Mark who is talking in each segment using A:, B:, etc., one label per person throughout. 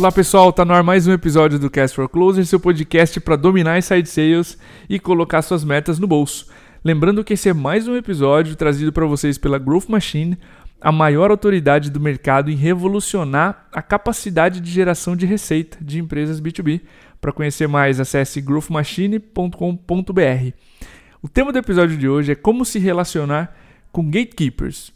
A: Olá pessoal, tá no ar mais um episódio do Cast for Closer, seu podcast para dominar inside sales e colocar suas metas no bolso. Lembrando que esse é mais um episódio trazido para vocês pela Growth Machine, a maior autoridade do mercado em revolucionar a capacidade de geração de receita de empresas B2B. Para conhecer mais, acesse growthmachine.com.br. O tema do episódio de hoje é como se relacionar com gatekeepers.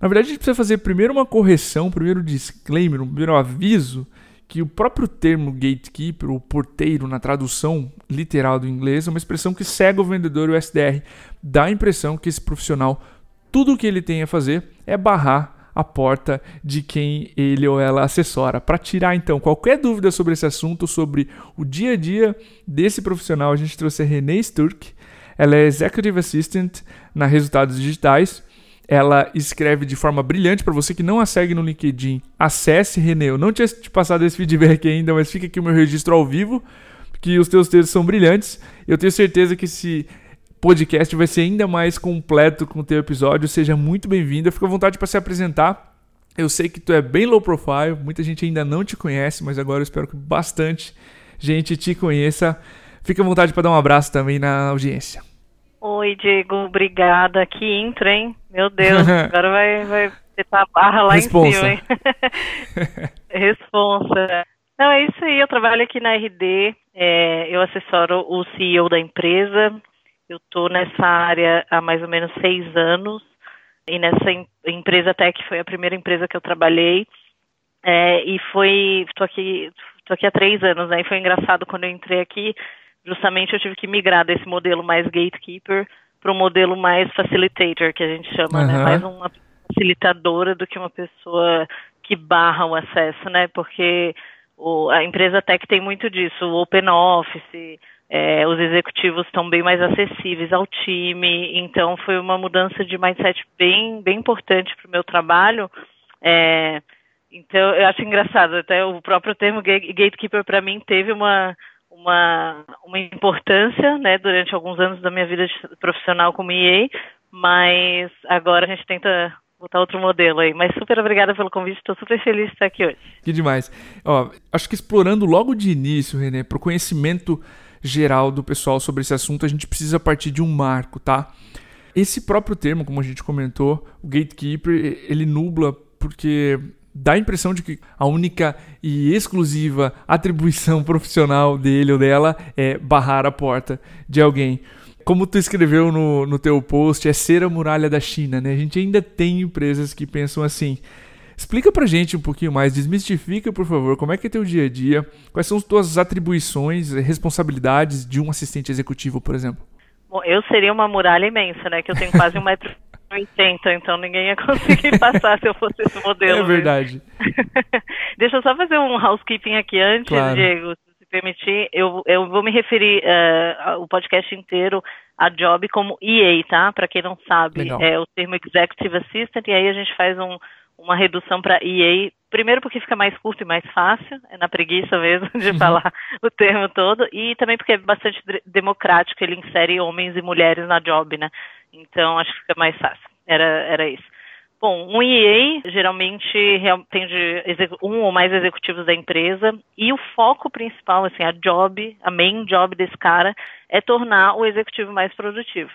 A: Na verdade, a gente precisa fazer primeiro uma correção, primeiro disclaimer, um primeiro aviso que o próprio termo gatekeeper, ou porteiro, na tradução literal do inglês, é uma expressão que cega o vendedor e o SDR. Dá a impressão que esse profissional, tudo o que ele tem a fazer é barrar a porta de quem ele ou ela assessora. Para tirar então qualquer dúvida sobre esse assunto, sobre o dia a dia desse profissional, a gente trouxe a Renée Sturck. Ela é Executive Assistant na Resultados Digitais ela escreve de forma brilhante para você que não a segue no LinkedIn. Acesse, Renê. Eu não tinha te passado esse feedback ainda, mas fica aqui o meu registro ao vivo, que os teus textos são brilhantes. Eu tenho certeza que esse podcast vai ser ainda mais completo com o teu episódio. Seja muito bem-vinda. Fica à vontade para se apresentar. Eu sei que tu é bem low profile, muita gente ainda não te conhece, mas agora eu espero que bastante gente te conheça. Fica à vontade para dar um abraço também na audiência.
B: Oi, Diego, obrigada. Que intro, hein? Meu Deus, agora vai, vai a barra lá Responsa. em cima, hein? Responsa. Não, é isso aí. Eu trabalho aqui na RD. É, eu assessoro o CEO da empresa. Eu estou nessa área há mais ou menos seis anos. E nessa em, empresa até que foi a primeira empresa que eu trabalhei. É, e foi. Estou aqui, tô aqui há três anos, né? E foi engraçado quando eu entrei aqui justamente eu tive que migrar desse modelo mais gatekeeper para um modelo mais facilitator, que a gente chama, uhum. né? Mais uma facilitadora do que uma pessoa que barra o acesso, né? Porque o, a empresa tech tem muito disso, o open office, é, os executivos estão bem mais acessíveis ao time, então foi uma mudança de mindset bem, bem importante para o meu trabalho. É, então eu acho engraçado, até o próprio termo gatekeeper para mim teve uma uma, uma importância né, durante alguns anos da minha vida profissional como EA, mas agora a gente tenta botar outro modelo aí. Mas super obrigada pelo convite, estou super feliz de estar aqui hoje.
A: Que demais. Ó, acho que explorando logo de início, René, para o conhecimento geral do pessoal sobre esse assunto, a gente precisa partir de um marco, tá? Esse próprio termo, como a gente comentou, o gatekeeper, ele nubla porque dá a impressão de que a única e exclusiva atribuição profissional dele ou dela é barrar a porta de alguém. Como tu escreveu no, no teu post, é ser a muralha da China, né? A gente ainda tem empresas que pensam assim. Explica pra gente um pouquinho mais, desmistifica, por favor, como é que é teu dia a dia, quais são as tuas atribuições, responsabilidades de um assistente executivo, por exemplo?
B: Bom, eu seria uma muralha imensa, né? Que eu tenho quase um metro 80, então ninguém ia conseguir passar se eu fosse esse modelo.
A: É verdade.
B: Deixa eu só fazer um housekeeping aqui antes, claro. Diego, se permitir. Eu, eu vou me referir uh, o podcast inteiro a job como EA, tá? Para quem não sabe, Legal. é o termo Executive Assistant, e aí a gente faz um, uma redução para EA. Primeiro porque fica mais curto e mais fácil, é na preguiça mesmo de uhum. falar o termo todo, e também porque é bastante democrático, ele insere homens e mulheres na job, né? Então acho que fica mais fácil. Era, era isso. Bom, um EA geralmente tem um ou mais executivos da empresa e o foco principal, assim, a job, a main job desse cara é tornar o executivo mais produtivo.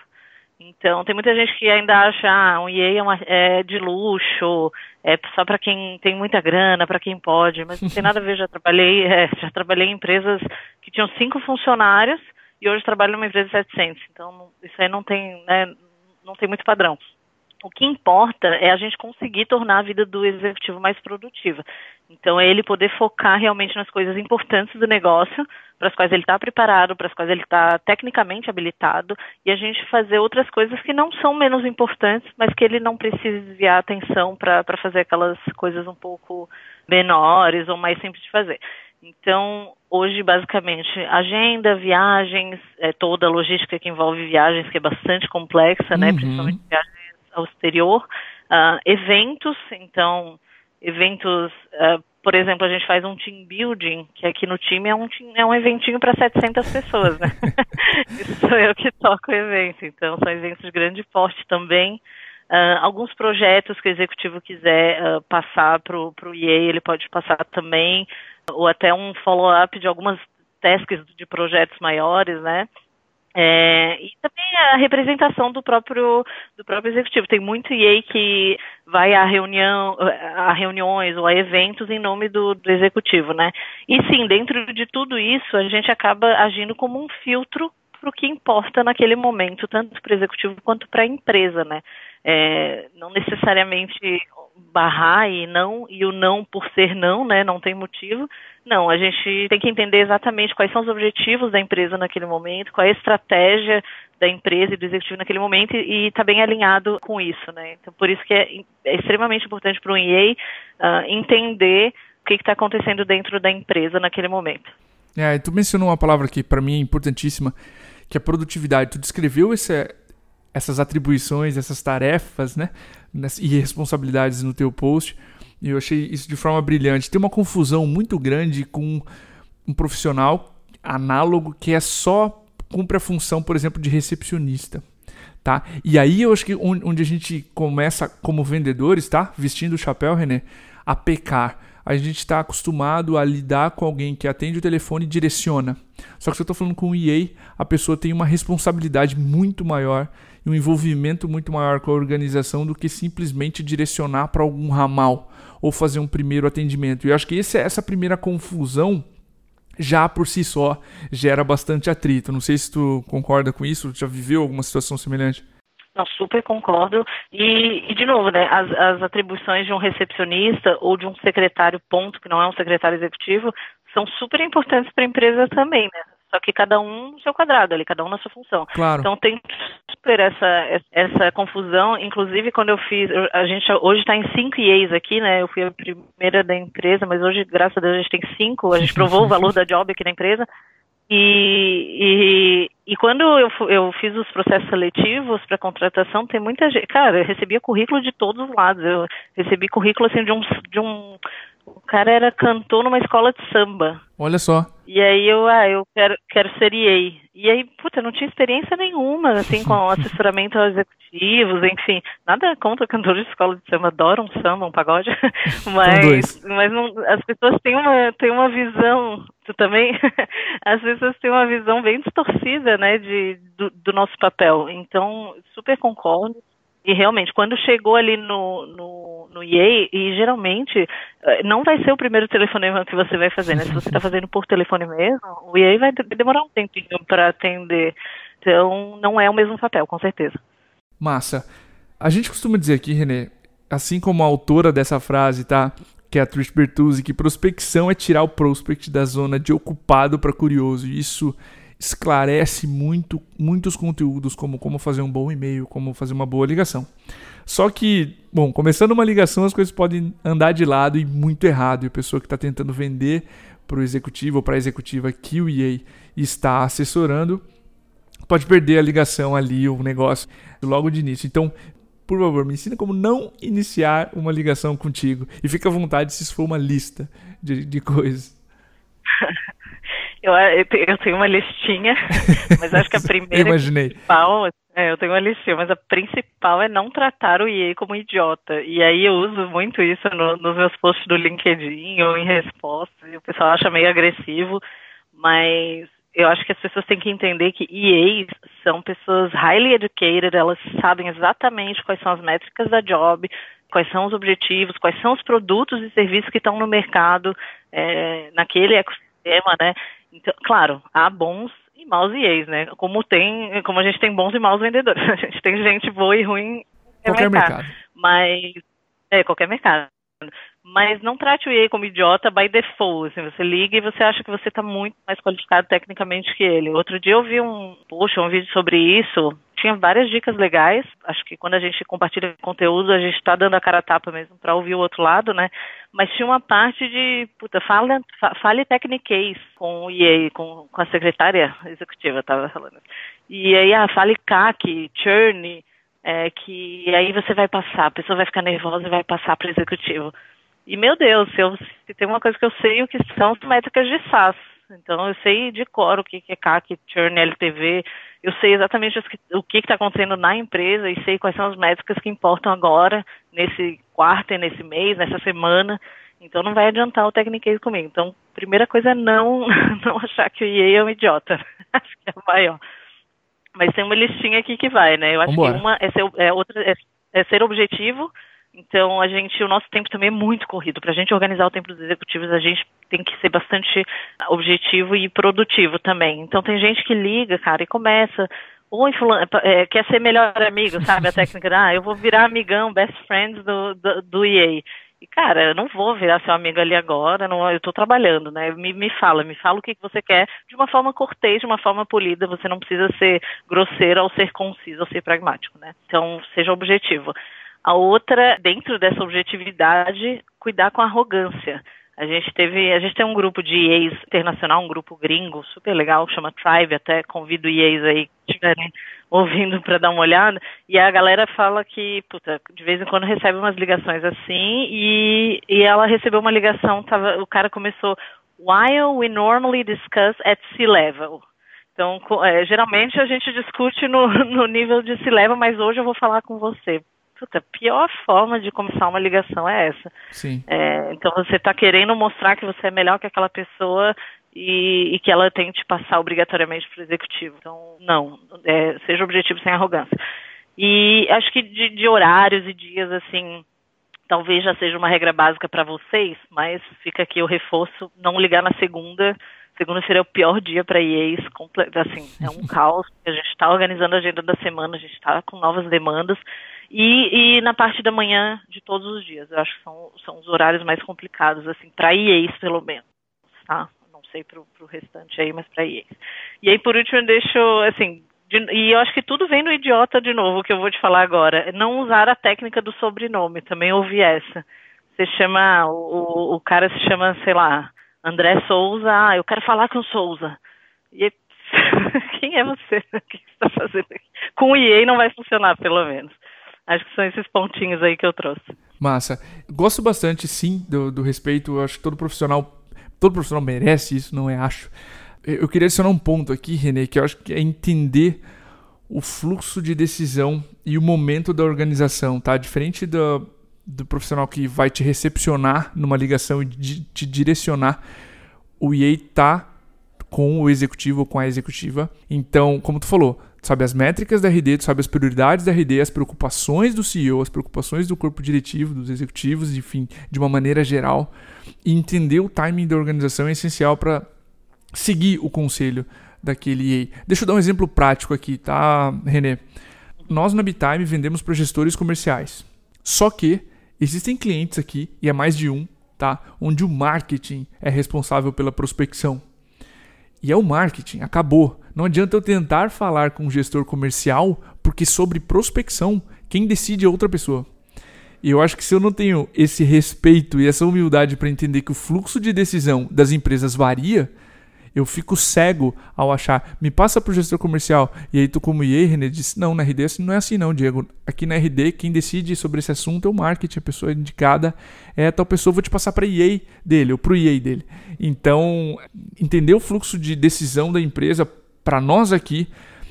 B: Então, tem muita gente que ainda acha ah, um EA é, uma, é de luxo, é só para quem tem muita grana, para quem pode, mas não tem nada a ver. Já trabalhei, é, já trabalhei em empresas que tinham cinco funcionários e hoje trabalho numa empresa de 700. Então, isso aí não tem, né, não tem muito padrão. O que importa é a gente conseguir tornar a vida do executivo mais produtiva. Então, é ele poder focar realmente nas coisas importantes do negócio, para as quais ele está preparado, para as quais ele está tecnicamente habilitado, e a gente fazer outras coisas que não são menos importantes, mas que ele não precisa desviar atenção para fazer aquelas coisas um pouco menores ou mais simples de fazer. Então, hoje, basicamente, agenda, viagens, é, toda a logística que envolve viagens, que é bastante complexa, né, uhum. né? Principalmente viagens ao exterior. Uh, eventos, então, eventos, uh, por exemplo, a gente faz um team building, que aqui no time é um, é um eventinho para 700 pessoas, né? Isso sou eu que toco o evento, então são eventos de grande porte também. Uh, alguns projetos que o executivo quiser uh, passar para o EA, ele pode passar também ou até um follow-up de algumas tasks de projetos maiores, né? É, e também a representação do próprio do próprio executivo. Tem muito EA que vai a reunião, a reuniões ou a eventos em nome do, do executivo, né? E sim, dentro de tudo isso, a gente acaba agindo como um filtro para o que importa naquele momento, tanto para o executivo quanto para a empresa, né? É, não necessariamente barrar e não e o não por ser não, né? Não tem motivo. Não, a gente tem que entender exatamente quais são os objetivos da empresa naquele momento, qual é a estratégia da empresa e do executivo naquele momento e está bem alinhado com isso, né? Então, por isso que é, é extremamente importante para o EA uh, entender o que está acontecendo dentro da empresa naquele momento.
A: É, tu mencionou uma palavra que para mim é importantíssima, que é produtividade. Tu descreveu esse, essas atribuições, essas tarefas, né, e responsabilidades no teu post. E eu achei isso de forma brilhante. Tem uma confusão muito grande com um profissional análogo que é só cumpre a função, por exemplo, de recepcionista. Tá? E aí eu acho que onde a gente começa como vendedores, tá? Vestindo o chapéu, René, a pecar a gente está acostumado a lidar com alguém que atende o telefone e direciona. Só que se eu estou falando com o EA, a pessoa tem uma responsabilidade muito maior e um envolvimento muito maior com a organização do que simplesmente direcionar para algum ramal ou fazer um primeiro atendimento. E eu acho que esse, essa primeira confusão já por si só gera bastante atrito. Não sei se tu concorda com isso, já viveu alguma situação semelhante?
B: Não, super concordo. E, e de novo, né, as, as, atribuições de um recepcionista ou de um secretário ponto, que não é um secretário executivo, são super importantes para a empresa também, né? Só que cada um no seu quadrado ali, cada um na sua função.
A: Claro.
B: Então tem super essa, essa confusão. Inclusive, quando eu fiz. A gente hoje está em cinco IEs aqui, né? Eu fui a primeira da empresa, mas hoje, graças a Deus, a gente tem cinco. A gente provou o valor da job aqui na empresa. E, e, e, quando eu, eu fiz os processos seletivos para contratação, tem muita gente. Cara, eu recebia currículo de todos os lados. Eu recebi currículo assim de um, de um o cara era cantor numa escola de samba.
A: Olha só.
B: E aí eu, ah, eu quero, quero ser EA. E aí, puta, eu não tinha experiência nenhuma, assim, com assessoramento aos executivos, enfim. Nada contra cantores de escola de samba, adoram um samba, um pagode. mas mas não, as pessoas têm uma, têm uma visão, tu também? as pessoas têm uma visão bem distorcida, né, de, do, do nosso papel. Então, super concordo. E realmente, quando chegou ali no, no, no EA, e geralmente eh, não vai ser o primeiro telefonema que você vai fazer, né? Se você está fazendo por telefone mesmo, o EA vai demorar um tempinho para atender. Então, não é o mesmo papel, com certeza.
A: Massa. A gente costuma dizer aqui, Renê, assim como a autora dessa frase, tá? Que é a Trish Bertuzzi, que prospecção é tirar o prospect da zona de ocupado para curioso. Isso esclarece muito, muitos conteúdos, como como fazer um bom e-mail, como fazer uma boa ligação. Só que, bom, começando uma ligação, as coisas podem andar de lado e muito errado. E a pessoa que está tentando vender para o executivo ou para a executiva que o EA está assessorando pode perder a ligação ali, o negócio, logo de início. Então, por favor, me ensina como não iniciar uma ligação contigo. E fica à vontade se isso for uma lista de, de coisas.
B: Eu, eu tenho uma listinha, mas acho que a primeira
A: Imaginei.
B: principal, é, eu tenho uma listinha, mas a principal é não tratar o IE como idiota. E aí eu uso muito isso no, nos meus posts do LinkedIn ou em respostas, e o pessoal acha meio agressivo, mas eu acho que as pessoas têm que entender que EAs são pessoas highly educated, elas sabem exatamente quais são as métricas da job, quais são os objetivos, quais são os produtos e serviços que estão no mercado é, naquele ecossistema, né? Então, claro, há bons e maus IEs, né? Como tem, como a gente tem bons e maus vendedores. A gente tem gente boa e ruim
A: em qualquer mercado. mercado.
B: Mas é qualquer mercado. Mas não trate o EA como idiota by default. Assim, você liga e você acha que você está muito mais qualificado tecnicamente que ele. Outro dia eu vi um, poxa, um vídeo sobre isso tinha várias dicas legais. Acho que quando a gente compartilha conteúdo, a gente está dando a cara a tapa mesmo para ouvir o outro lado, né? Mas tinha uma parte de, puta, fale techniquez com o EA, com, com a secretária executiva, tava falando. E aí, ah, fale CAC, churn, é, que aí você vai passar, a pessoa vai ficar nervosa e vai passar para o executivo. E, meu Deus, se, eu, se tem uma coisa que eu sei, o que são as métricas de SaaS. Então, eu sei de cor o que é CAC, churn, LTV, eu sei exatamente o que está acontecendo na empresa e sei quais são as métricas que importam agora, nesse quarto, nesse mês, nessa semana. Então não vai adiantar o Technique comigo. Então, primeira coisa é não, não achar que o EA é um idiota. Acho que é o maior. Mas tem uma listinha aqui que vai, né? Eu acho Vambora. que uma é ser, é, outra, é, é ser objetivo. Então, a gente, o nosso tempo também é muito corrido. Para a gente organizar o tempo dos executivos, a gente tem que ser bastante objetivo e produtivo também. Então, tem gente que liga, cara, e começa. Oi, fulano, é, quer ser melhor amigo, sabe? A técnica, ah, eu vou virar amigão, best friends do, do, do EA. E, cara, eu não vou virar seu amigo ali agora, não, eu estou trabalhando, né? Me, me fala, me fala o que, que você quer de uma forma cortês, de uma forma polida. Você não precisa ser grosseiro ou ser conciso ou ser pragmático, né? Então, seja objetivo. A outra, dentro dessa objetividade, cuidar com arrogância. A gente teve, a gente tem um grupo de IAs internacional, um grupo gringo super legal, chama Tribe, até convido IAs aí que estiverem ouvindo para dar uma olhada. E a galera fala que, puta, de vez em quando recebe umas ligações assim, e, e ela recebeu uma ligação, tava, o cara começou, while we normally discuss at sea level. Então, é, geralmente a gente discute no, no nível de sea level, mas hoje eu vou falar com você puta, a pior forma de começar uma ligação é essa.
A: Sim.
B: É, então você está querendo mostrar que você é melhor que aquela pessoa e, e que ela tem que te passar obrigatoriamente para o executivo. Então, não, é, seja objetivo sem arrogância. E acho que de, de horários e dias, assim, talvez já seja uma regra básica para vocês, mas fica aqui o reforço, não ligar na segunda. Segunda seria o pior dia para IEs, assim, é um caos. A gente está organizando a agenda da semana, a gente está com novas demandas e, e, na parte da manhã de todos os dias. Eu acho que são, são os horários mais complicados, assim, para IEs pelo menos, tá? Não sei para o restante aí, mas para IEs. E aí, por último, eu deixo, assim, de, e eu acho que tudo vem no idiota de novo, que eu vou te falar agora. Não usar a técnica do sobrenome, também ouvi essa. Você chama, o, o cara se chama, sei lá, André Souza, ah, eu quero falar com o Souza. E quem é você? O que você está fazendo aqui? Com o EA não vai funcionar, pelo menos. Acho que são esses pontinhos aí que eu trouxe.
A: Massa. Gosto bastante, sim, do, do respeito. Eu acho que todo profissional, todo profissional merece isso, não é acho. Eu queria adicionar um ponto aqui, Renê, que eu acho que é entender o fluxo de decisão e o momento da organização, tá? Diferente do, do profissional que vai te recepcionar numa ligação e te direcionar, o EA tá com o executivo ou com a executiva. Então, como tu falou, Tu sabe as métricas da RD, tu sabe as prioridades da RD, as preocupações do CEO, as preocupações do corpo diretivo, dos executivos, enfim, de uma maneira geral. E entender o timing da organização é essencial para seguir o conselho daquele EA. Deixa eu dar um exemplo prático aqui, tá, Renê? Nós na Bitime vendemos para gestores comerciais. Só que existem clientes aqui, e é mais de um, tá? Onde o marketing é responsável pela prospecção. E é o marketing, acabou. Não adianta eu tentar falar com um gestor comercial, porque sobre prospecção, quem decide é outra pessoa. E eu acho que se eu não tenho esse respeito e essa humildade para entender que o fluxo de decisão das empresas varia, eu fico cego ao achar, me passa para o gestor comercial. E aí tu como IE, René, disse, não, na RD assim, não é assim não, Diego. Aqui na RD, quem decide sobre esse assunto é o marketing, a pessoa indicada é tal pessoa, vou te passar para IE dele, ou para o IE dele. Então, entender o fluxo de decisão da empresa para nós aqui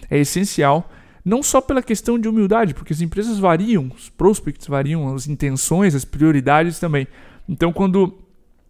A: é essencial, não só pela questão de humildade, porque as empresas variam, os prospects variam, as intenções, as prioridades também. Então, quando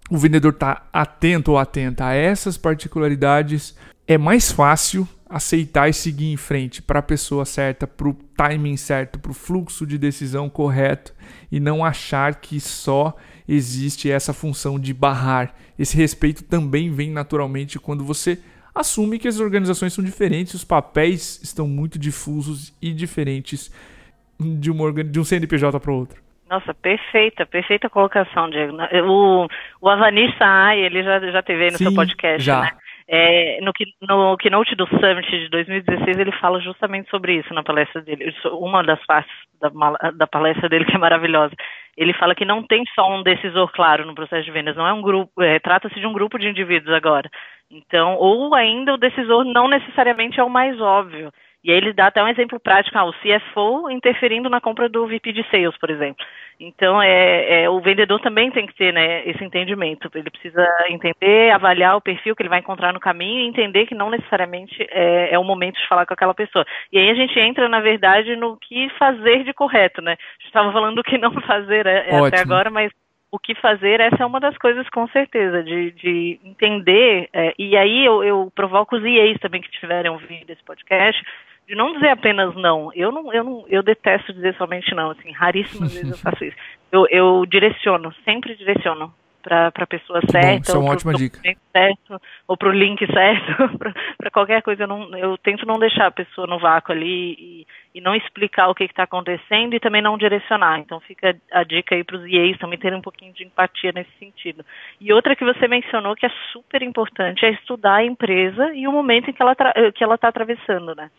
A: o vendedor está atento ou atenta a essas particularidades, é mais fácil aceitar e seguir em frente para a pessoa certa, para o timing certo, para o fluxo de decisão correto e não achar que só existe essa função de barrar. Esse respeito também vem naturalmente quando você assume que as organizações são diferentes, os papéis estão muito difusos e diferentes de, uma, de um CNPJ para outro.
B: Nossa, perfeita, perfeita colocação, Diego. O, o Saai, ele já, já teve aí no Sim, seu podcast,
A: já.
B: né? É, no, no Keynote do Summit de 2016, ele fala justamente sobre isso na palestra dele. Uma das partes da, da palestra dele que é maravilhosa. Ele fala que não tem só um decisor claro no processo de vendas, não é um grupo, é, trata-se de um grupo de indivíduos agora. Então, ou ainda o decisor não necessariamente é o mais óbvio. E aí ele dá até um exemplo prático, ah, o CFO interferindo na compra do VP de Sales, por exemplo. Então, é, é, o vendedor também tem que ter né, esse entendimento. Ele precisa entender, avaliar o perfil que ele vai encontrar no caminho e entender que não necessariamente é, é o momento de falar com aquela pessoa. E aí a gente entra, na verdade, no que fazer de correto, né? A gente estava falando do que não fazer é, até agora, mas o que fazer, essa é uma das coisas com certeza, de, de entender, é, e aí eu, eu provoco os IEs também que tiverem ouvido esse podcast, de não dizer apenas não. Eu não, eu não, eu detesto dizer somente não, assim, raríssimas vezes eu faço isso. Eu, eu direciono, sempre direciono para a pessoa certa,
A: Bom, é ótima dica.
B: certo, ou para o link certo, para qualquer coisa. Eu, não, eu tento não deixar a pessoa no vácuo ali e, e não explicar o que está acontecendo e também não direcionar. Então fica a dica aí para os IEs também terem um pouquinho de empatia nesse sentido. E outra que você mencionou que é super importante é estudar a empresa e o momento em que ela que ela está atravessando, né?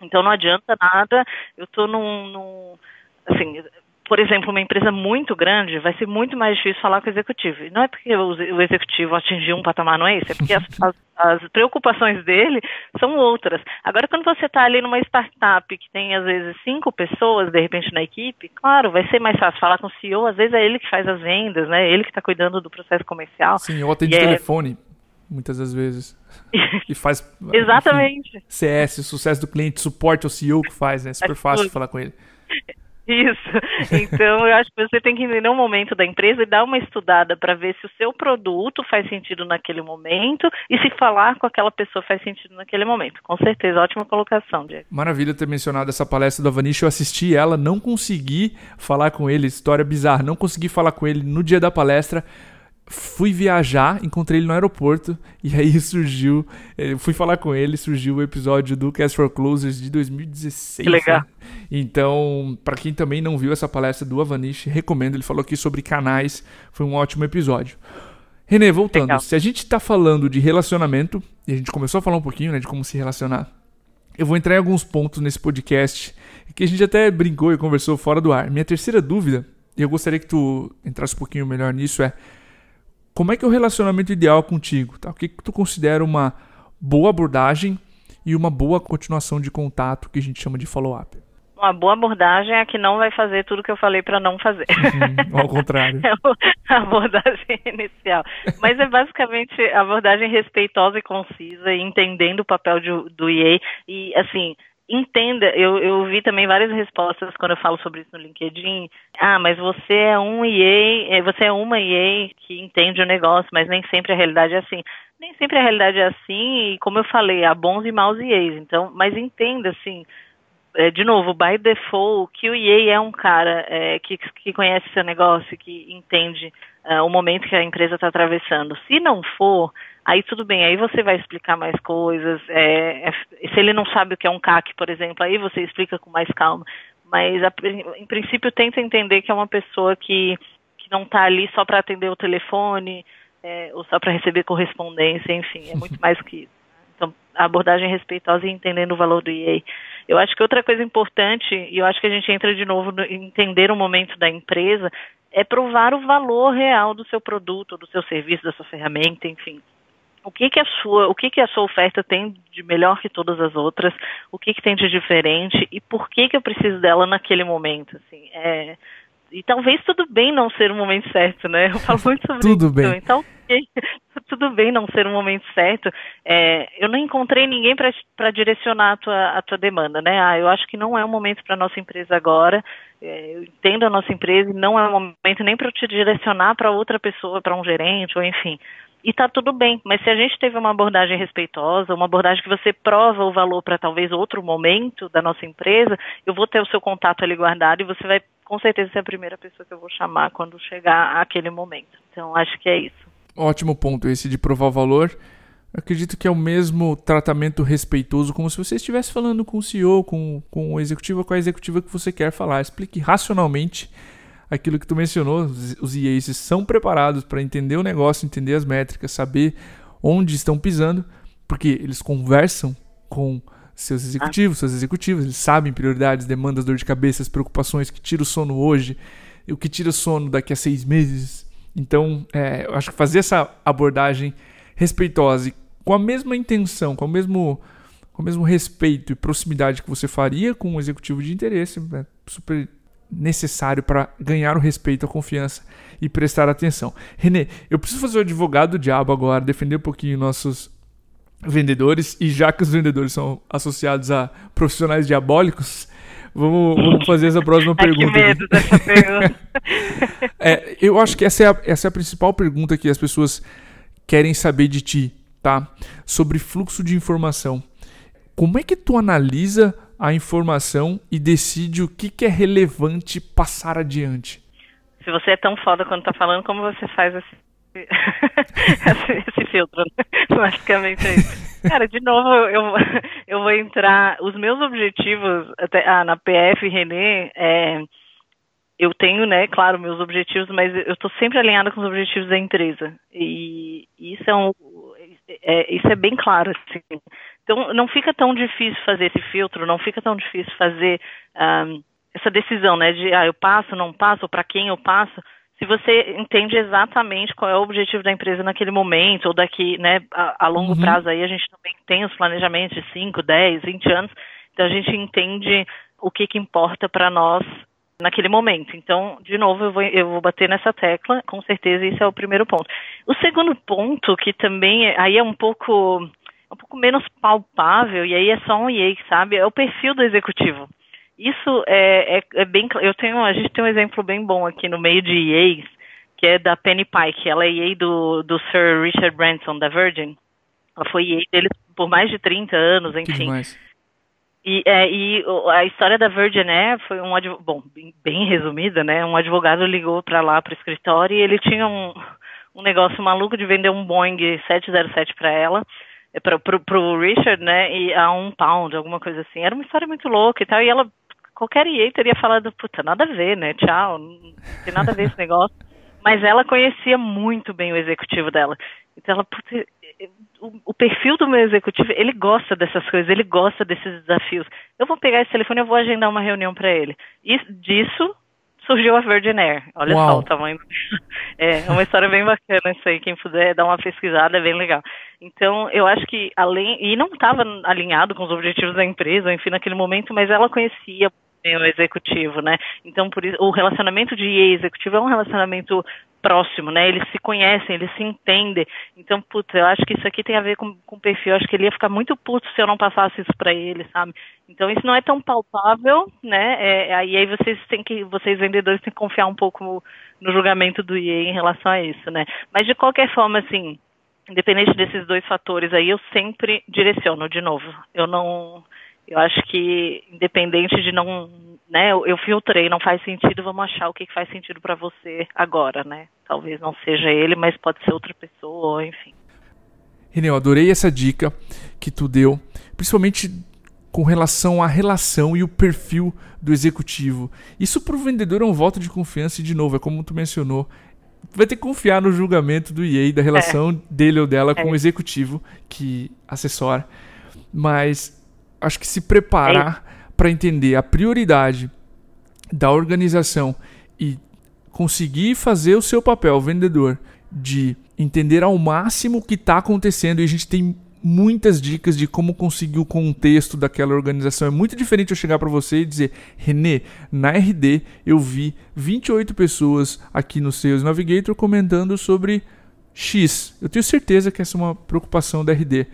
B: Então não adianta nada. Eu estou num, num assim por exemplo, uma empresa muito grande, vai ser muito mais difícil falar com o executivo. E não é porque o, executivo atingiu um patamar, não é isso. É porque as, as, as preocupações dele são outras. Agora, quando você está ali numa startup que tem, às vezes, cinco pessoas, de repente, na equipe, claro, vai ser mais fácil falar com o CEO. Às vezes é ele que faz as vendas, né? Ele que está cuidando do processo comercial.
A: Sim, ou atende é... telefone, muitas das vezes. e faz...
B: Exatamente. Enfim,
A: CS, sucesso do cliente, suporte ao CEO que faz, né? É super fácil falar com ele.
B: Isso. Então, eu acho que você tem que entender o momento da empresa e dar uma estudada para ver se o seu produto faz sentido naquele momento e se falar com aquela pessoa faz sentido naquele momento. Com certeza, ótima colocação, Diego.
A: Maravilha ter mencionado essa palestra do Avanish. Eu assisti ela, não consegui falar com ele, história bizarra, não consegui falar com ele no dia da palestra fui viajar, encontrei ele no aeroporto e aí surgiu, eh, fui falar com ele, surgiu o episódio do Cast for Closers de 2016. Que legal. Né? Então, para quem também não viu essa palestra do Avanish, recomendo, ele falou aqui sobre canais, foi um ótimo episódio. Renê, voltando, legal. se a gente está falando de relacionamento, e a gente começou a falar um pouquinho né, de como se relacionar, eu vou entrar em alguns pontos nesse podcast que a gente até brincou e conversou fora do ar. Minha terceira dúvida, e eu gostaria que tu entrasse um pouquinho melhor nisso, é como é que é o relacionamento ideal contigo? Tá? O que, que tu considera uma boa abordagem e uma boa continuação de contato que a gente chama de follow-up?
B: Uma boa abordagem é a que não vai fazer tudo que eu falei para não fazer.
A: Uhum, ao contrário.
B: é a abordagem inicial. Mas é basicamente a abordagem respeitosa e concisa, entendendo o papel de, do EA. E, assim, entenda, eu, eu vi também várias respostas quando eu falo sobre isso no LinkedIn. Ah, mas você é um EA, é, você é uma EA que entende o negócio, mas nem sempre a realidade é assim. Nem sempre a realidade é assim, e como eu falei, há bons e maus EAs. Então, mas entenda, assim, é, de novo, by default, que o EA é um cara é, que, que conhece seu negócio, que entende uh, o momento que a empresa está atravessando. Se não for, aí tudo bem, aí você vai explicar mais coisas. É, é, se ele não sabe o que é um CAC, por exemplo, aí você explica com mais calma. Mas, a, em princípio, tenta entender que é uma pessoa que, que não está ali só para atender o telefone é, ou só para receber correspondência, enfim, é muito mais que isso. Então, a abordagem respeitosa e entendendo o valor do EA. Eu acho que outra coisa importante, e eu acho que a gente entra de novo em entender o momento da empresa, é provar o valor real do seu produto, do seu serviço, da sua ferramenta, enfim o que que a sua, o que que a sua oferta tem de melhor que todas as outras, o que que tem de diferente e por que que eu preciso dela naquele momento, assim, é, e talvez tudo bem não ser o momento certo, né? Eu falo muito sobre
A: tudo
B: isso.
A: Bem.
B: Então, tudo bem não ser o momento certo. É, eu não encontrei ninguém para direcionar a tua, a tua demanda, né? Ah, eu acho que não é o momento para nossa empresa agora. É, eu entendo a nossa empresa e não é o momento nem para eu te direcionar para outra pessoa, para um gerente ou enfim e está tudo bem. Mas se a gente teve uma abordagem respeitosa, uma abordagem que você prova o valor para talvez outro momento da nossa empresa, eu vou ter o seu contato ali guardado e você vai com certeza ser a primeira pessoa que eu vou chamar quando chegar aquele momento. Então acho que é isso.
A: Ótimo ponto esse de provar o valor. Acredito que é o mesmo tratamento respeitoso, como se você estivesse falando com o CEO, com, com o executivo, com a executiva que você quer falar. Explique racionalmente aquilo que tu mencionou, os EAs são preparados para entender o negócio, entender as métricas, saber onde estão pisando, porque eles conversam com seus executivos, seus executivos, eles sabem prioridades, demandas, dor de cabeça, preocupações, que tira o sono hoje, o que tira o sono daqui a seis meses. Então, é, eu acho que fazer essa abordagem respeitosa e com a mesma intenção, com o mesmo, com o mesmo respeito e proximidade que você faria com um executivo de interesse, é super necessário para ganhar o respeito, a confiança e prestar atenção. Renê, eu preciso fazer o advogado do diabo agora, defender um pouquinho nossos vendedores, e já que os vendedores são associados a profissionais diabólicos, Vamos, vamos fazer essa próxima pergunta.
B: que medo dessa pergunta.
A: é, eu acho que essa é, a, essa é a principal pergunta que as pessoas querem saber de ti, tá? Sobre fluxo de informação. Como é que tu analisa a informação e decide o que, que é relevante passar adiante?
B: Se você é tão foda quando tá falando, como você faz esse, esse, filtro? Né? Basicamente é isso. Cara, de novo, eu, eu vou entrar. Os meus objetivos, até, ah, na PF Renê, é, eu tenho, né, claro, meus objetivos, mas eu estou sempre alinhada com os objetivos da empresa. E isso é, um, é, isso é bem claro, assim. Então, não fica tão difícil fazer esse filtro, não fica tão difícil fazer um, essa decisão, né, de, ah, eu passo, não passo, para quem eu passo, se você entende exatamente qual é o objetivo da empresa naquele momento, ou daqui, né, a, a longo uhum. prazo aí, a gente também tem os planejamentos de 5, 10, 20 anos, então a gente entende o que, que importa para nós naquele momento. Então, de novo, eu vou, eu vou bater nessa tecla, com certeza esse é o primeiro ponto. O segundo ponto, que também é, aí é um pouco, um pouco menos palpável, e aí é só um EA, sabe, é o perfil do executivo. Isso é, é, é, bem. Eu tenho, a gente tem um exemplo bem bom aqui no meio de EAs, que é da Penny Pike. Ela é EA do, do Sir Richard Branson, da Virgin. Ela foi EA dele por mais de 30 anos, enfim. E, é, e a história da Virgin Air foi um bom, bem resumida, né? Um advogado ligou para lá para o escritório e ele tinha um, um negócio maluco de vender um Boeing 707 para ela para o Richard, né, e a um pound, alguma coisa assim. Era uma história muito louca e tal, e ela qualquer EA teria falado, puta, nada a ver, né? Tchau, não tem nada a ver esse negócio. Mas ela conhecia muito bem o executivo dela. Então ela, puta, o, o, perfil do meu executivo, ele gosta dessas coisas, ele gosta desses desafios. Eu vou pegar esse telefone e vou agendar uma reunião para ele. E disso surgiu a Virgin Air. Olha Uau. só o tamanho. É uma história bem bacana isso aí. Quem puder dar uma pesquisada é bem legal. Então, eu acho que além. E não estava alinhado com os objetivos da empresa, enfim, naquele momento, mas ela conhecia o executivo, né? Então, por isso, o relacionamento de executivo é um relacionamento próximo, né? Eles se conhecem, eles se entendem. Então, puta, eu acho que isso aqui tem a ver com, com o perfil. Eu acho que ele ia ficar muito puto se eu não passasse isso para ele, sabe? Então, isso não é tão palpável, né? É, aí, aí vocês têm que, vocês vendedores têm que confiar um pouco no, no julgamento do EA em relação a isso, né? Mas de qualquer forma, assim, independente desses dois fatores aí, eu sempre direciono de novo. Eu não eu acho que independente de não, né, eu, filtrei, não faz sentido, vamos achar o que, que faz sentido para você agora, né? Talvez não seja ele, mas pode ser outra pessoa, enfim.
A: Renê, eu adorei essa dica que tu deu, principalmente com relação à relação e o perfil do executivo. Isso para o vendedor é um voto de confiança e, de novo, é como tu mencionou, vai ter que confiar no julgamento do EA, da relação é. dele ou dela é. com o executivo que assessora. Mas acho que se preparar é. Para entender a prioridade da organização e conseguir fazer o seu papel, vendedor, de entender ao máximo o que está acontecendo. E a gente tem muitas dicas de como conseguir o contexto daquela organização. É muito diferente eu chegar para você e dizer: Renê, na RD eu vi 28 pessoas aqui no Sales Navigator comentando sobre X. Eu tenho certeza que essa é uma preocupação da RD.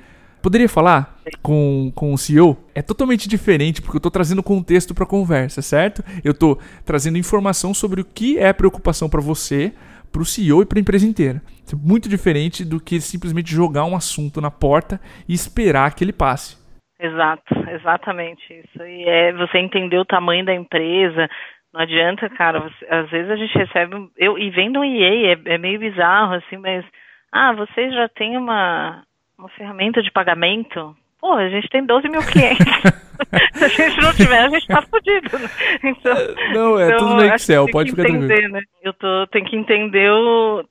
A: Poderia falar com, com o CEO? É totalmente diferente, porque eu estou trazendo contexto para a conversa, certo? Eu estou trazendo informação sobre o que é preocupação para você, para o CEO e para a empresa inteira. É muito diferente do que simplesmente jogar um assunto na porta e esperar que ele passe.
B: Exato, exatamente isso. E é você entender o tamanho da empresa. Não adianta, cara. Você, às vezes a gente recebe. Eu, e vendo um EA, é, é meio bizarro, assim, mas. Ah, você já tem uma, uma ferramenta de pagamento, pô, a gente tem 12 mil clientes. Se a gente não tiver, a gente tá fudido. Né?
A: Então, não, é então, tudo no Excel, pode ficar entender, tranquilo.
B: Né? Eu tô, tenho que entender o,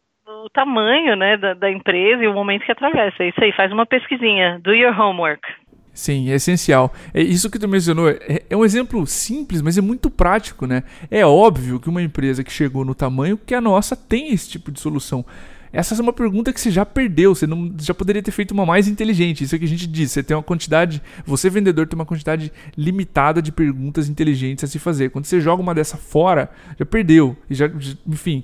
B: o tamanho né, da, da, empresa e o momento que atravessa. É isso aí, faz uma pesquisinha, do your homework.
A: Sim, é essencial. É isso que tu mencionou é, é um exemplo simples, mas é muito prático, né? É óbvio que uma empresa que chegou no tamanho que a nossa tem esse tipo de solução. Essa é uma pergunta que você já perdeu, você não, já poderia ter feito uma mais inteligente. Isso é que a gente diz, você tem uma quantidade, você vendedor tem uma quantidade limitada de perguntas inteligentes a se fazer. Quando você joga uma dessa fora, já perdeu. E já, enfim,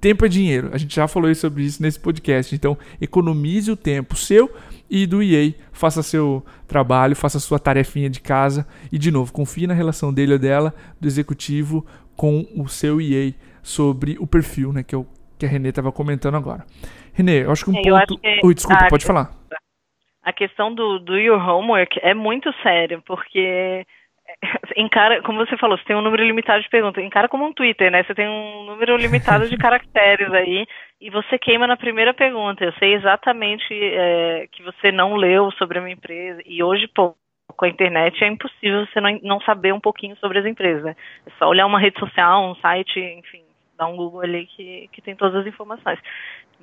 A: tempo é dinheiro. A gente já falou sobre isso nesse podcast. Então, economize o tempo seu e do EA. Faça seu trabalho, faça sua tarefinha de casa. E, de novo, confie na relação dele ou dela, do executivo, com o seu EA sobre o perfil, né? Que é o que a Renê estava comentando agora. Renê, eu acho que um é, ponto. Que Oi, desculpa, pode falar.
B: A questão do do your homework é muito sério, porque encara, como você falou, você tem um número limitado de perguntas, encara como um Twitter, né? Você tem um número limitado de caracteres aí e você queima na primeira pergunta. Eu sei exatamente é, que você não leu sobre a minha empresa e hoje, pô, com a internet é impossível você não, não saber um pouquinho sobre as empresas. Né? É só olhar uma rede social, um site, enfim, dar um Google ali que, que tem todas as informações.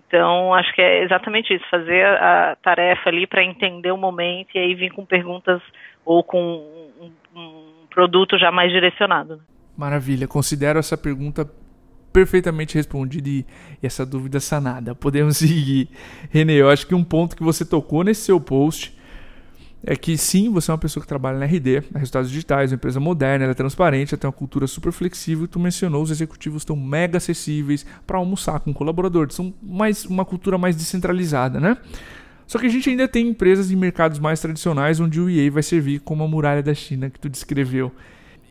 B: Então, acho que é exatamente isso, fazer a tarefa ali para entender o momento e aí vir com perguntas ou com um, um produto já mais direcionado.
A: Maravilha, considero essa pergunta perfeitamente respondida e essa dúvida sanada. Podemos seguir. Renê, eu acho que um ponto que você tocou nesse seu post é que sim, você é uma pessoa que trabalha na RD, na Resultados Digitais, uma empresa moderna, ela é transparente, ela tem uma cultura super flexível. E tu mencionou os executivos estão mega acessíveis para almoçar com colaboradores, são mais uma cultura mais descentralizada, né? Só que a gente ainda tem empresas em mercados mais tradicionais onde o EA vai servir como a muralha da China que tu descreveu.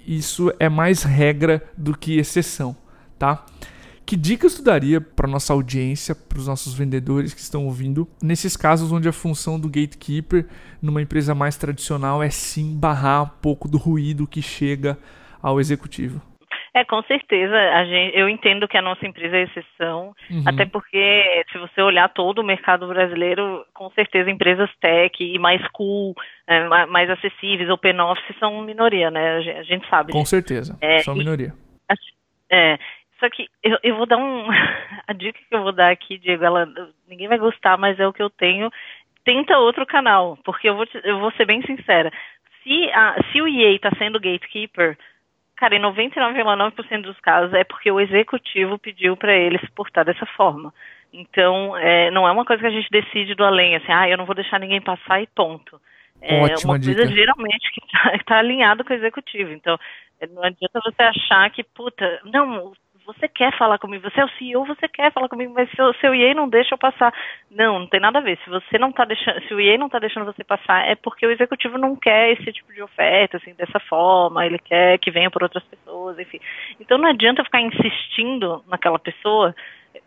A: Isso é mais regra do que exceção, tá? Que dicas tu daria para nossa audiência, para os nossos vendedores que estão ouvindo, nesses casos onde a função do gatekeeper numa empresa mais tradicional é sim barrar um pouco do ruído que chega ao executivo?
B: É, com certeza. Gente, eu entendo que a nossa empresa é exceção, uhum. até porque se você olhar todo o mercado brasileiro, com certeza empresas tech e mais cool, é, mais acessíveis, open office são minoria, né? A gente sabe.
A: Com certeza, é, são minoria.
B: E, é, só que eu, eu vou dar um. a dica que eu vou dar aqui, Diego, ela, ninguém vai gostar, mas é o que eu tenho. Tenta outro canal, porque eu vou, te, eu vou ser bem sincera. Se, a, se o EA está sendo gatekeeper, cara, em 99,9% dos casos é porque o executivo pediu para ele se portar dessa forma. Então, é, não é uma coisa que a gente decide do além, assim, ah, eu não vou deixar ninguém passar e ponto. É
A: Ótima
B: uma
A: dica.
B: coisa geralmente que está tá alinhado com o executivo. Então, não adianta você achar que, puta, não, você quer falar comigo, você é o CEO, você quer falar comigo, mas seu, seu EA não deixa eu passar. Não, não tem nada a ver. Se você não tá deixando, se o EA não está deixando você passar, é porque o executivo não quer esse tipo de oferta, assim, dessa forma, ele quer que venha por outras pessoas, enfim. Então não adianta ficar insistindo naquela pessoa.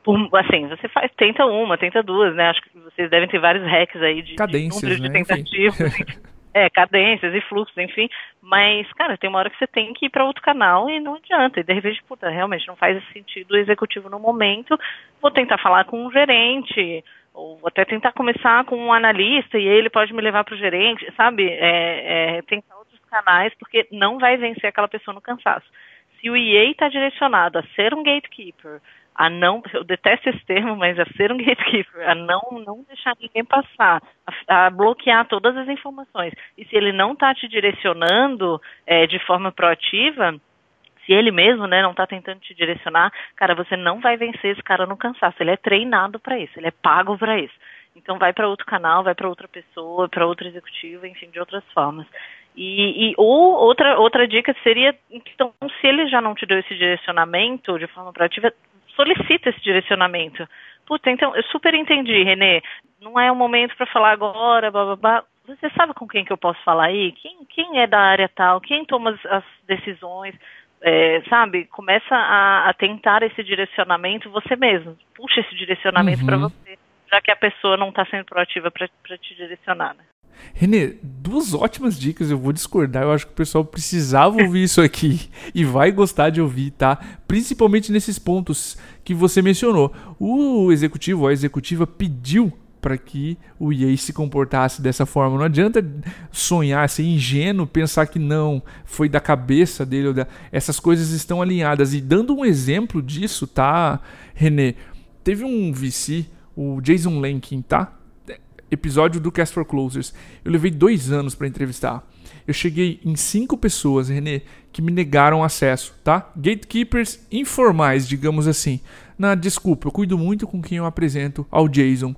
B: Por, assim, você faz, tenta uma, tenta duas, né? Acho que vocês devem ter vários hacks aí de,
A: Cadências,
B: de
A: né?
B: de tentativas. É, cadências e fluxos, enfim. Mas, cara, tem uma hora que você tem que ir para outro canal e não adianta. E de repente, puta, realmente não faz sentido o executivo no momento. Vou tentar falar com um gerente, ou até tentar começar com um analista e ele pode me levar para o gerente, sabe? É, é, tentar outros canais, porque não vai vencer aquela pessoa no cansaço. Se o EA está direcionado a ser um gatekeeper, a não, eu detesto esse termo, mas a ser um gatekeeper, a não, não deixar ninguém passar, a, a bloquear todas as informações. E se ele não está te direcionando é, de forma proativa, se ele mesmo né, não está tentando te direcionar, cara, você não vai vencer esse cara no cansaço. Ele é treinado para isso, ele é pago para isso. Então vai para outro canal, vai para outra pessoa, para outro executivo, enfim, de outras formas. E, e, ou outra, outra dica seria, então, se ele já não te deu esse direcionamento de forma proativa, solicita esse direcionamento. Puta, então, eu super entendi, Renê. Não é o momento para falar agora, blá, blá, blá. Você sabe com quem que eu posso falar aí? Quem, quem é da área tal? Quem toma as, as decisões? É, sabe? Começa a, a, tentar esse direcionamento você mesmo. Puxa esse direcionamento uhum. para você, já que a pessoa não está sendo proativa para te direcionar, né?
A: Renê, duas ótimas dicas, eu vou discordar, eu acho que o pessoal precisava ouvir isso aqui e vai gostar de ouvir, tá? Principalmente nesses pontos que você mencionou. O executivo a executiva pediu para que o EA se comportasse dessa forma. Não adianta sonhar, ser ingênuo, pensar que não, foi da cabeça dele. Da... Essas coisas estão alinhadas. E dando um exemplo disso, tá, Renê? Teve um VC, o Jason Lankin, tá? Episódio do Cast for Closers. Eu levei dois anos para entrevistar. Eu cheguei em cinco pessoas, Renê, que me negaram acesso, tá? Gatekeepers informais, digamos assim. Na desculpa, eu cuido muito com quem eu apresento ao Jason.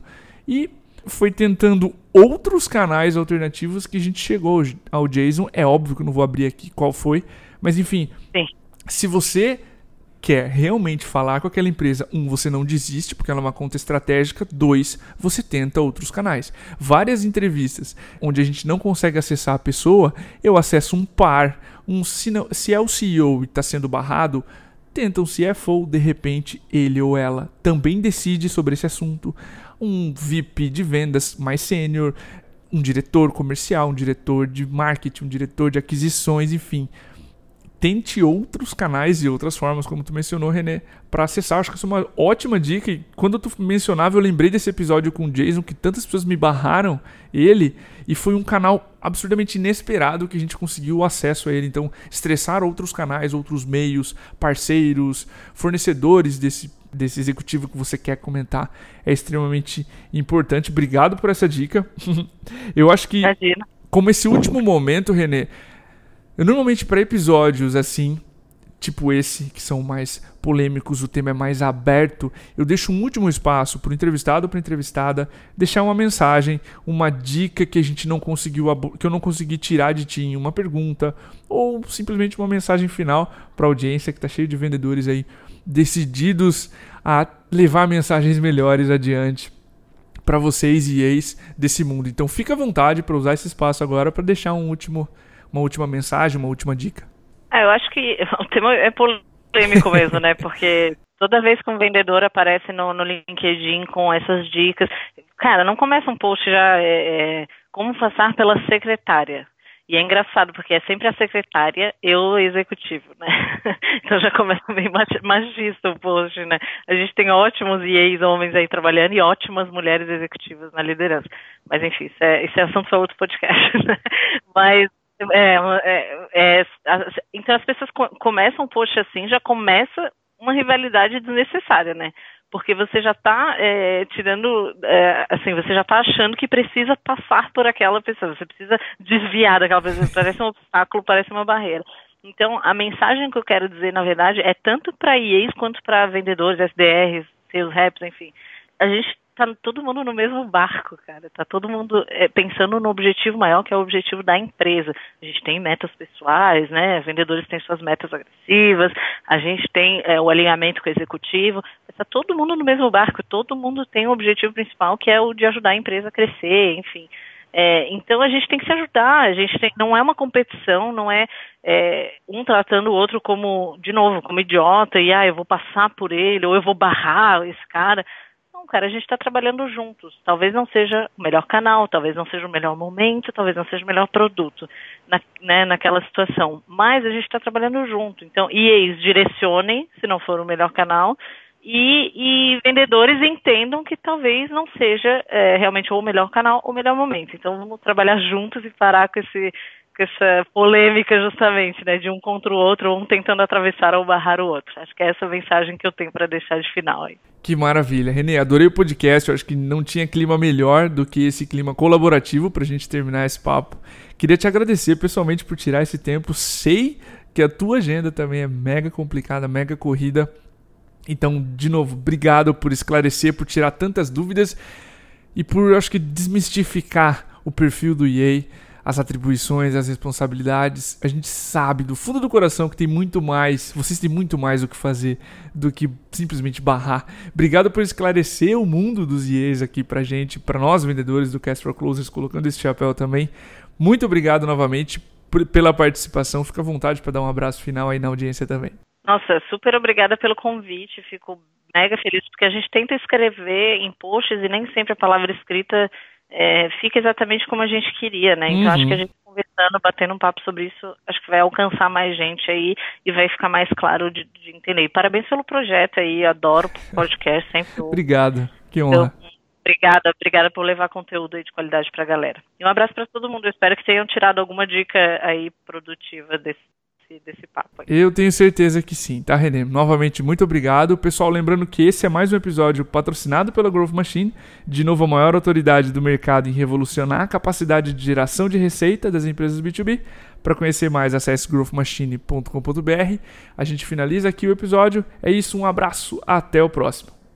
A: E foi tentando outros canais alternativos que a gente chegou ao Jason. É óbvio que eu não vou abrir aqui qual foi, mas enfim. Sim. Se você quer realmente falar com aquela empresa, um, você não desiste porque ela é uma conta estratégica, dois, você tenta outros canais. Várias entrevistas onde a gente não consegue acessar a pessoa, eu acesso um par, um se é o CEO e está sendo barrado, tenta um CFO, de repente ele ou ela também decide sobre esse assunto. Um VIP de vendas mais sênior, um diretor comercial, um diretor de marketing, um diretor de aquisições, enfim tente outros canais e outras formas, como tu mencionou, René, para acessar. Acho que isso é uma ótima dica. E quando tu mencionava, eu lembrei desse episódio com o Jason, que tantas pessoas me barraram ele, e foi um canal absurdamente inesperado que a gente conseguiu acesso a ele. Então, estressar outros canais, outros meios, parceiros, fornecedores desse, desse executivo que você quer comentar é extremamente importante. Obrigado por essa dica. eu acho que, Imagina. como esse último momento, René eu normalmente para episódios assim, tipo esse, que são mais polêmicos, o tema é mais aberto, eu deixo um último espaço para o entrevistado ou para entrevistada deixar uma mensagem, uma dica que a gente não conseguiu que eu não consegui tirar de ti em uma pergunta ou simplesmente uma mensagem final para a audiência que está cheio de vendedores aí decididos a levar mensagens melhores adiante para vocês e ex desse mundo. Então fica à vontade para usar esse espaço agora para deixar um último uma última mensagem, uma última dica?
B: É, eu acho que o tema é polêmico mesmo, né? Porque toda vez que um vendedor aparece no, no LinkedIn com essas dicas, cara, não começa um post já é, é, como passar pela secretária. E é engraçado, porque é sempre a secretária e o executivo, né? Então já começa bem machista o post, né? A gente tem ótimos EAs homens aí trabalhando e ótimas mulheres executivas na liderança. Mas enfim, isso é, isso é assunto para outro podcast, né? Mas é, é, é, então as pessoas começam, poxa, assim, já começa uma rivalidade desnecessária, né? Porque você já está é, tirando, é, assim, você já está achando que precisa passar por aquela pessoa, você precisa desviar daquela pessoa, parece um obstáculo, parece uma barreira. Então, a mensagem que eu quero dizer, na verdade, é tanto para IEs quanto para vendedores, SDRs, seus reps, enfim. A gente tá todo mundo no mesmo barco, cara. Tá todo mundo é, pensando no objetivo maior, que é o objetivo da empresa. A gente tem metas pessoais, né? Vendedores têm suas metas agressivas, a gente tem é, o alinhamento com o executivo. Está todo mundo no mesmo barco, todo mundo tem um objetivo principal, que é o de ajudar a empresa a crescer, enfim. É, então a gente tem que se ajudar, a gente tem, não é uma competição, não é, é, um tratando o outro como, de novo, como idiota, e ah, eu vou passar por ele, ou eu vou barrar esse cara cara, a gente está trabalhando juntos. Talvez não seja o melhor canal, talvez não seja o melhor momento, talvez não seja o melhor produto na, né, naquela situação. Mas a gente está trabalhando junto. Então, EAs direcionem, se não for o melhor canal, e, e vendedores entendam que talvez não seja é, realmente o melhor canal ou o melhor momento. Então, vamos trabalhar juntos e parar com esse essa polêmica justamente, né, de um contra o outro, um tentando atravessar ou barrar o outro. Acho que é essa mensagem que eu tenho para deixar de final aí.
A: Que maravilha. Renê, adorei o podcast. Eu acho que não tinha clima melhor do que esse clima colaborativo para a gente terminar esse papo. Queria te agradecer pessoalmente por tirar esse tempo. Sei que a tua agenda também é mega complicada, mega corrida. Então, de novo, obrigado por esclarecer, por tirar tantas dúvidas e por, acho que, desmistificar o perfil do EA as atribuições, as responsabilidades. A gente sabe do fundo do coração que tem muito mais, vocês têm muito mais o que fazer do que simplesmente barrar. Obrigado por esclarecer o mundo dos IEs aqui pra gente, para nós vendedores do Cast for Closers, colocando esse chapéu também. Muito obrigado novamente pela participação. Fica à vontade para dar um abraço final aí na audiência também.
B: Nossa, super obrigada pelo convite. Fico mega feliz porque a gente tenta escrever em posts e nem sempre a palavra escrita é, fica exatamente como a gente queria, né? Então uhum. acho que a uhum. gente conversando, batendo um papo sobre isso, acho que vai alcançar mais gente aí e vai ficar mais claro de, de entender. E parabéns pelo projeto aí, adoro o podcast, sempre.
A: Obrigado, que honra. Então,
B: obrigada, obrigada por levar conteúdo aí de qualidade para a galera. E um abraço para todo mundo. Eu espero que tenham tirado alguma dica aí produtiva desse desse, desse papo. Aí.
A: Eu tenho certeza que sim, tá, René? Novamente, muito obrigado. Pessoal, lembrando que esse é mais um episódio patrocinado pela Growth Machine, de novo a maior autoridade do mercado em revolucionar a capacidade de geração de receita das empresas B2B. Para conhecer mais, acesse growthmachine.com.br. A gente finaliza aqui o episódio. É isso, um abraço, até o próximo.